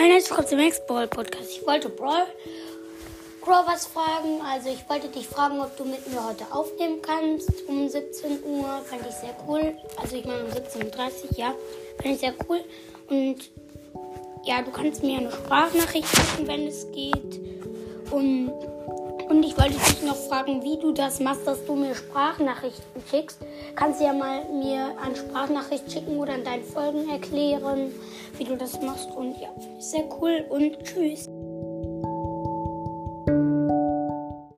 Hi, herzlich willkommen zum Max Brawl Podcast. Ich wollte Brawl Brawl was fragen. Also ich wollte dich fragen, ob du mit mir heute aufnehmen kannst um 17 Uhr. Fände ich sehr cool. Also ich meine um 17.30 Uhr, ja. Fände ich sehr cool. Und ja, du kannst mir eine Sprachnachricht schicken, wenn es geht. Und, wollte dich noch fragen, wie du das machst, dass du mir Sprachnachrichten schickst. Kannst du ja mal mir eine Sprachnachricht schicken oder in deinen Folgen erklären, wie du das machst. Und ja, sehr cool und tschüss.